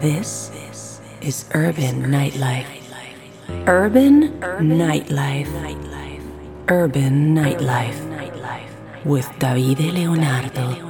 This is urban nightlife. Urban nightlife. Urban nightlife with David Leonardo.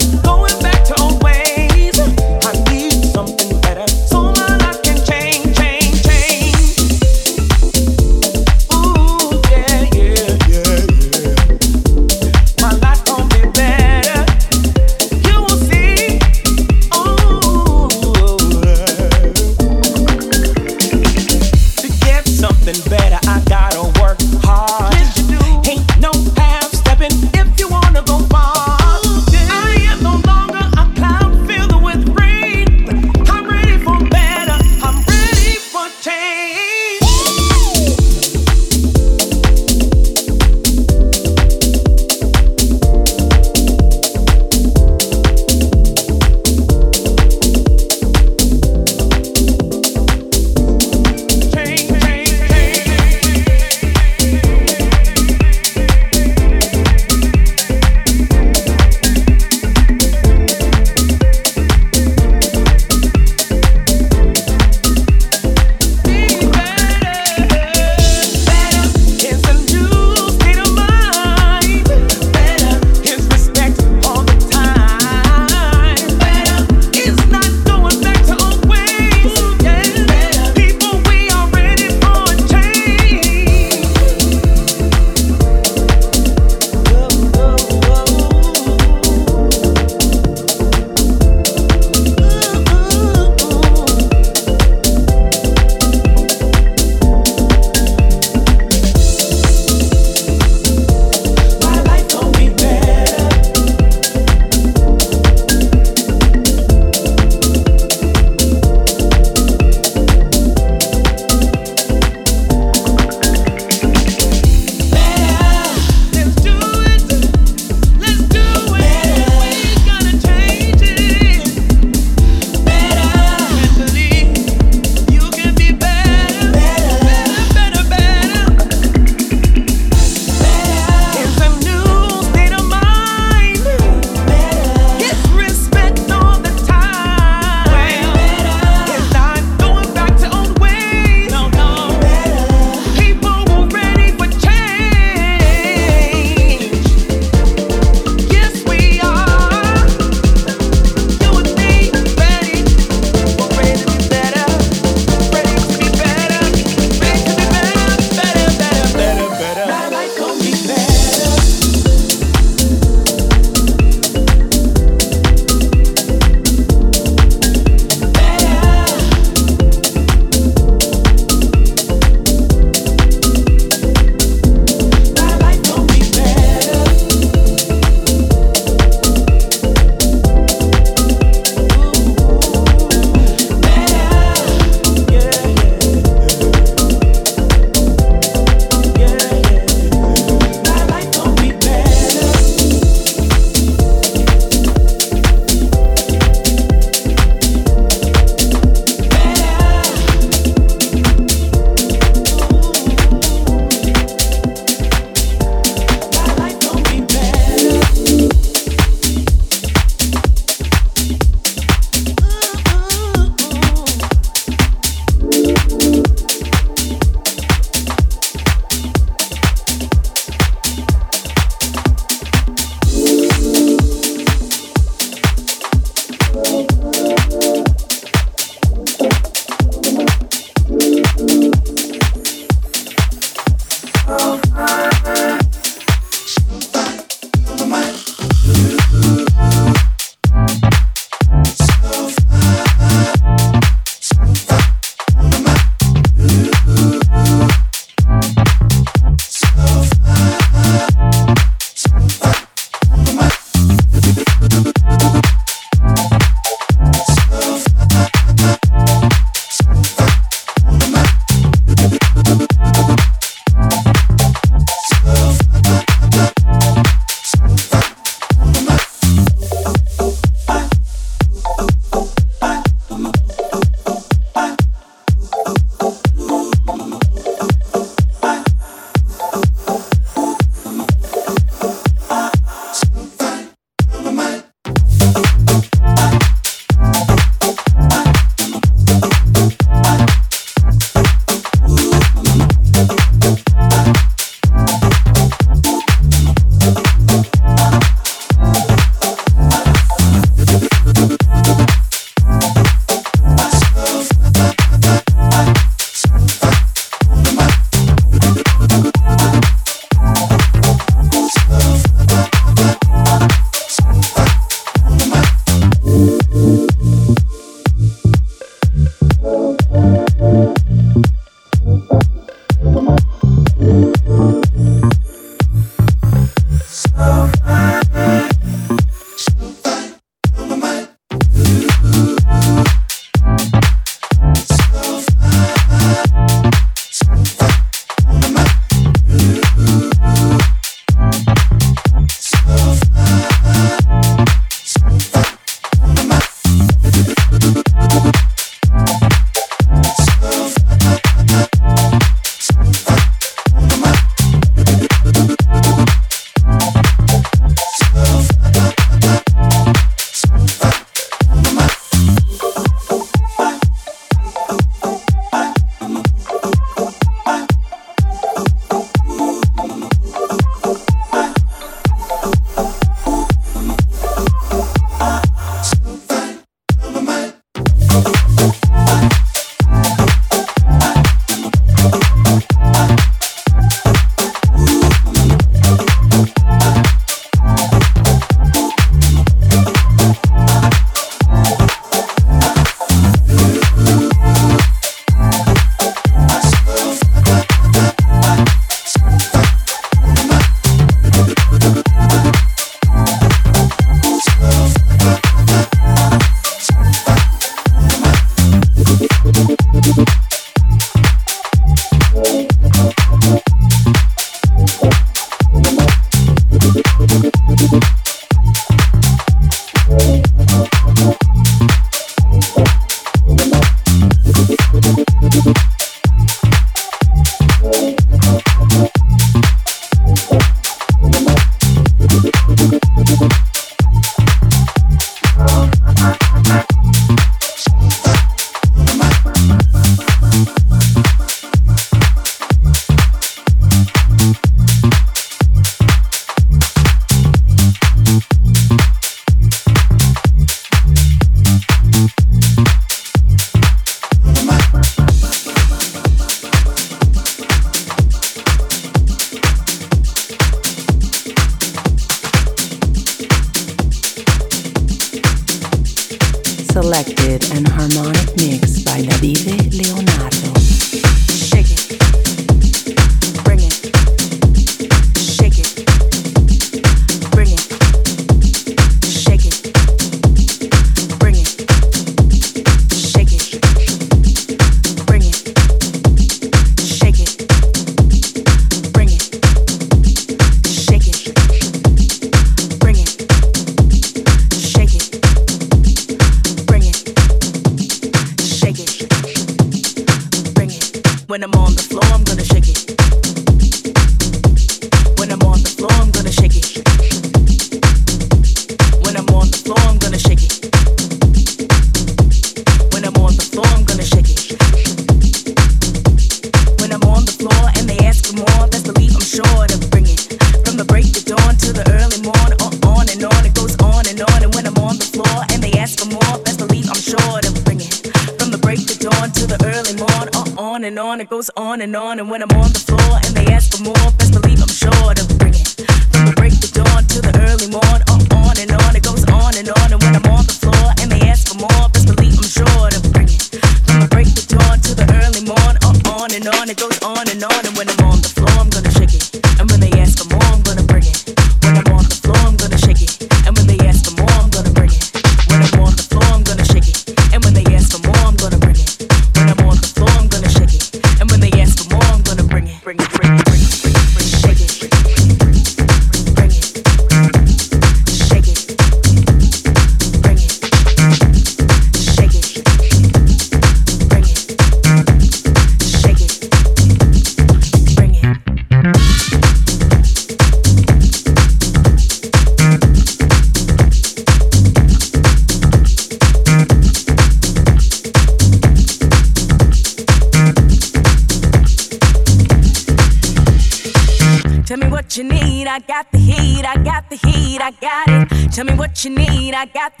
I got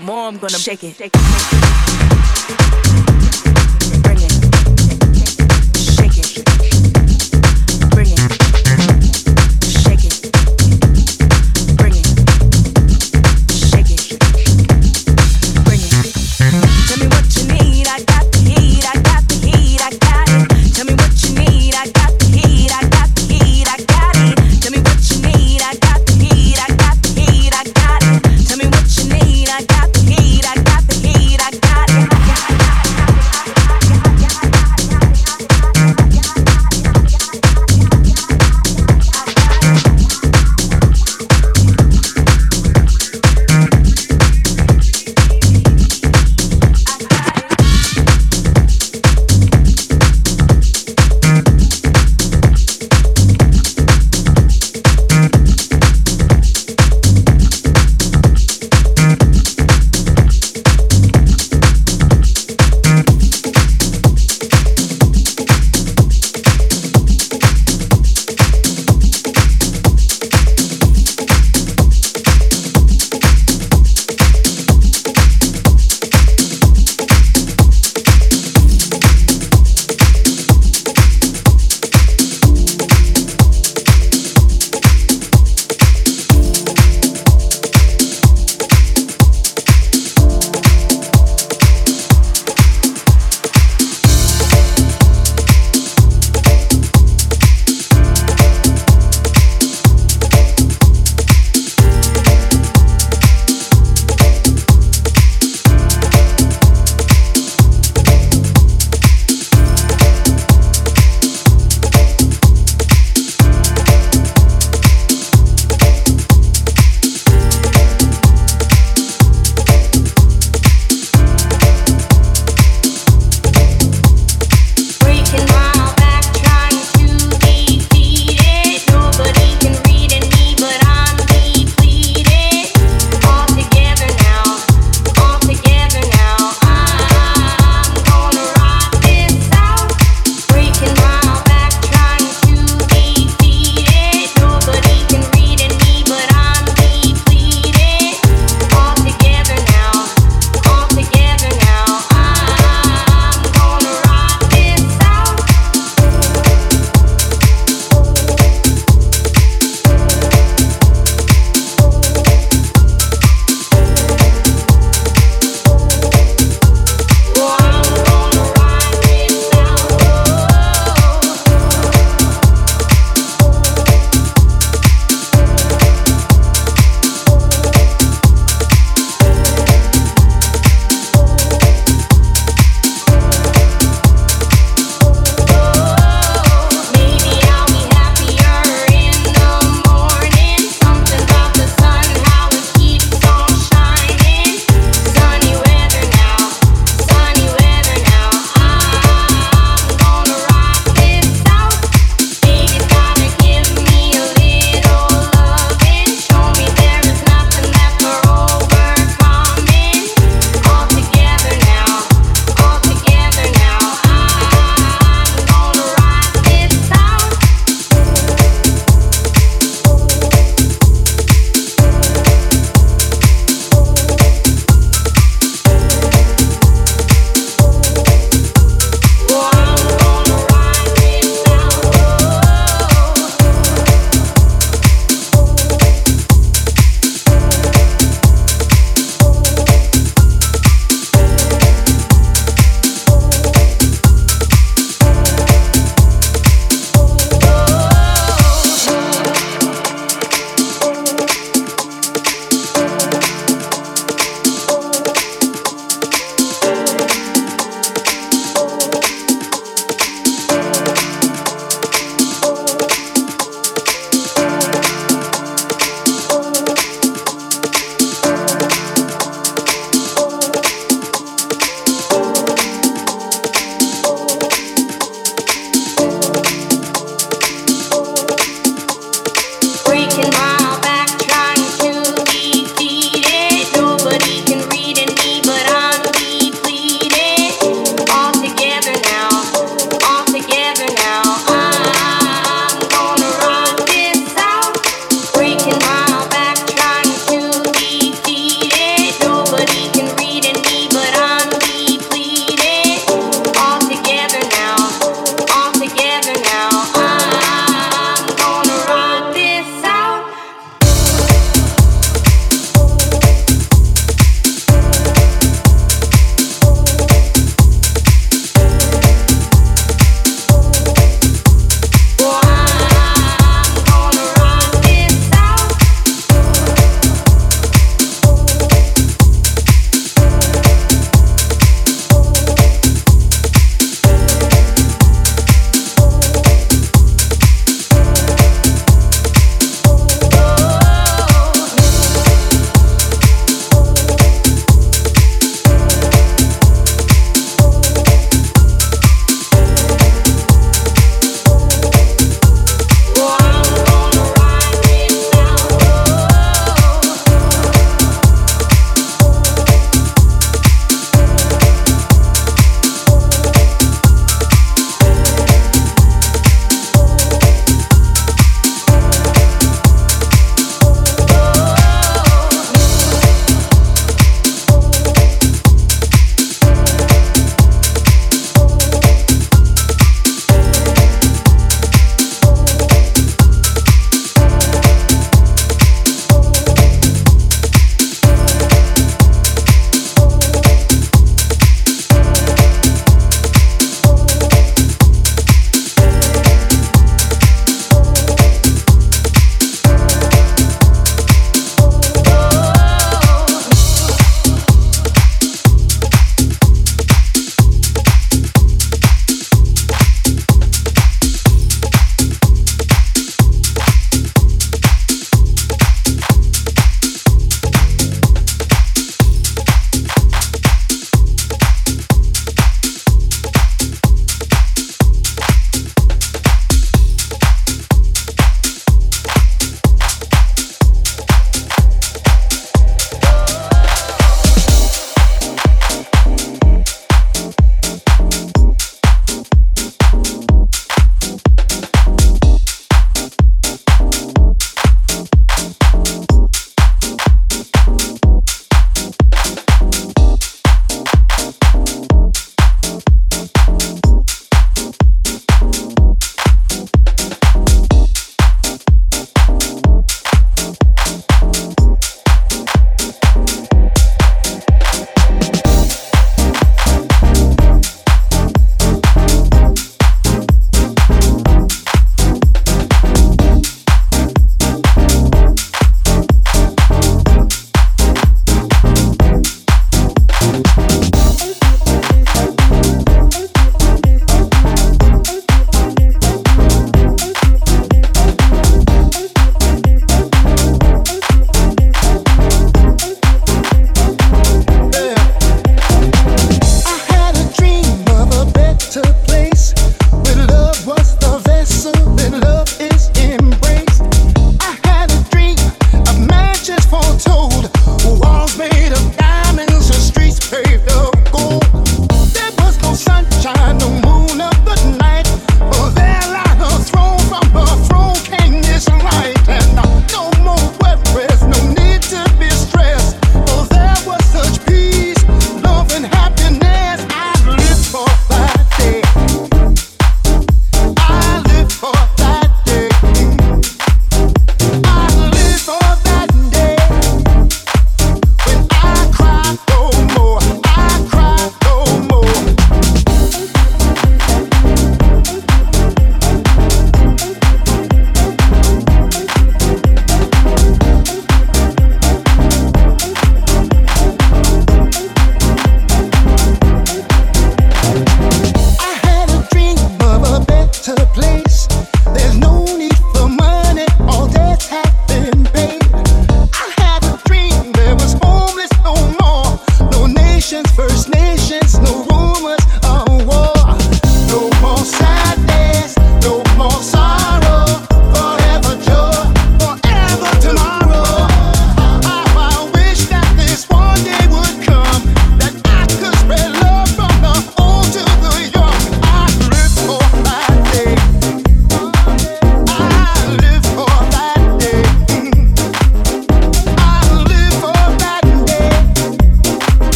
And when they ask for more, I'm gonna shake it. Bring it.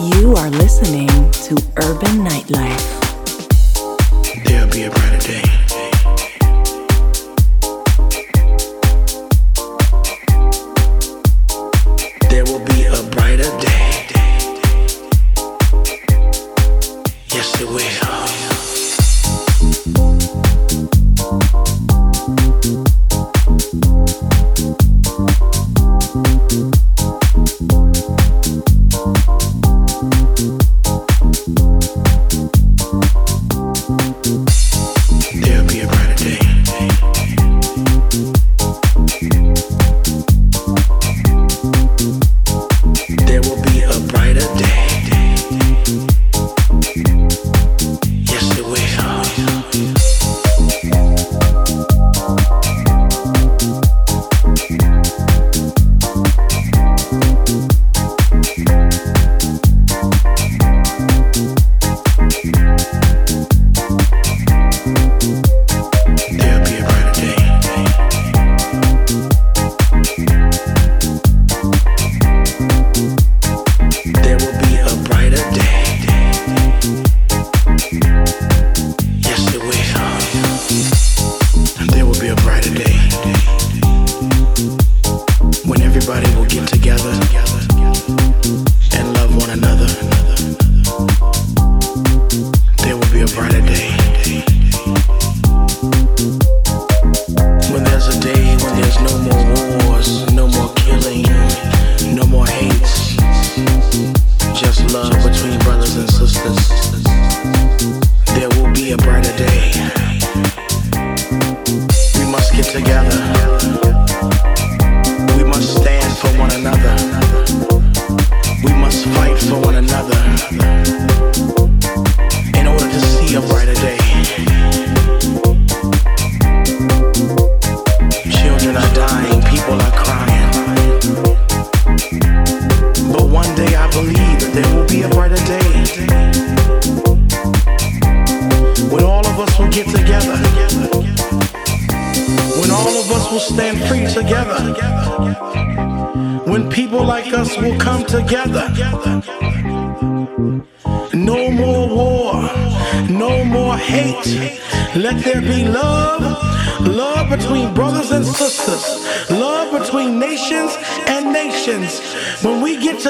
You are listening to Urban Nightlife. There'll be a brighter day.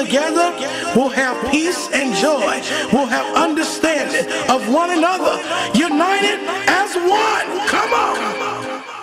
together, we'll have peace and joy. We'll have understanding of one another, united as one. Come on.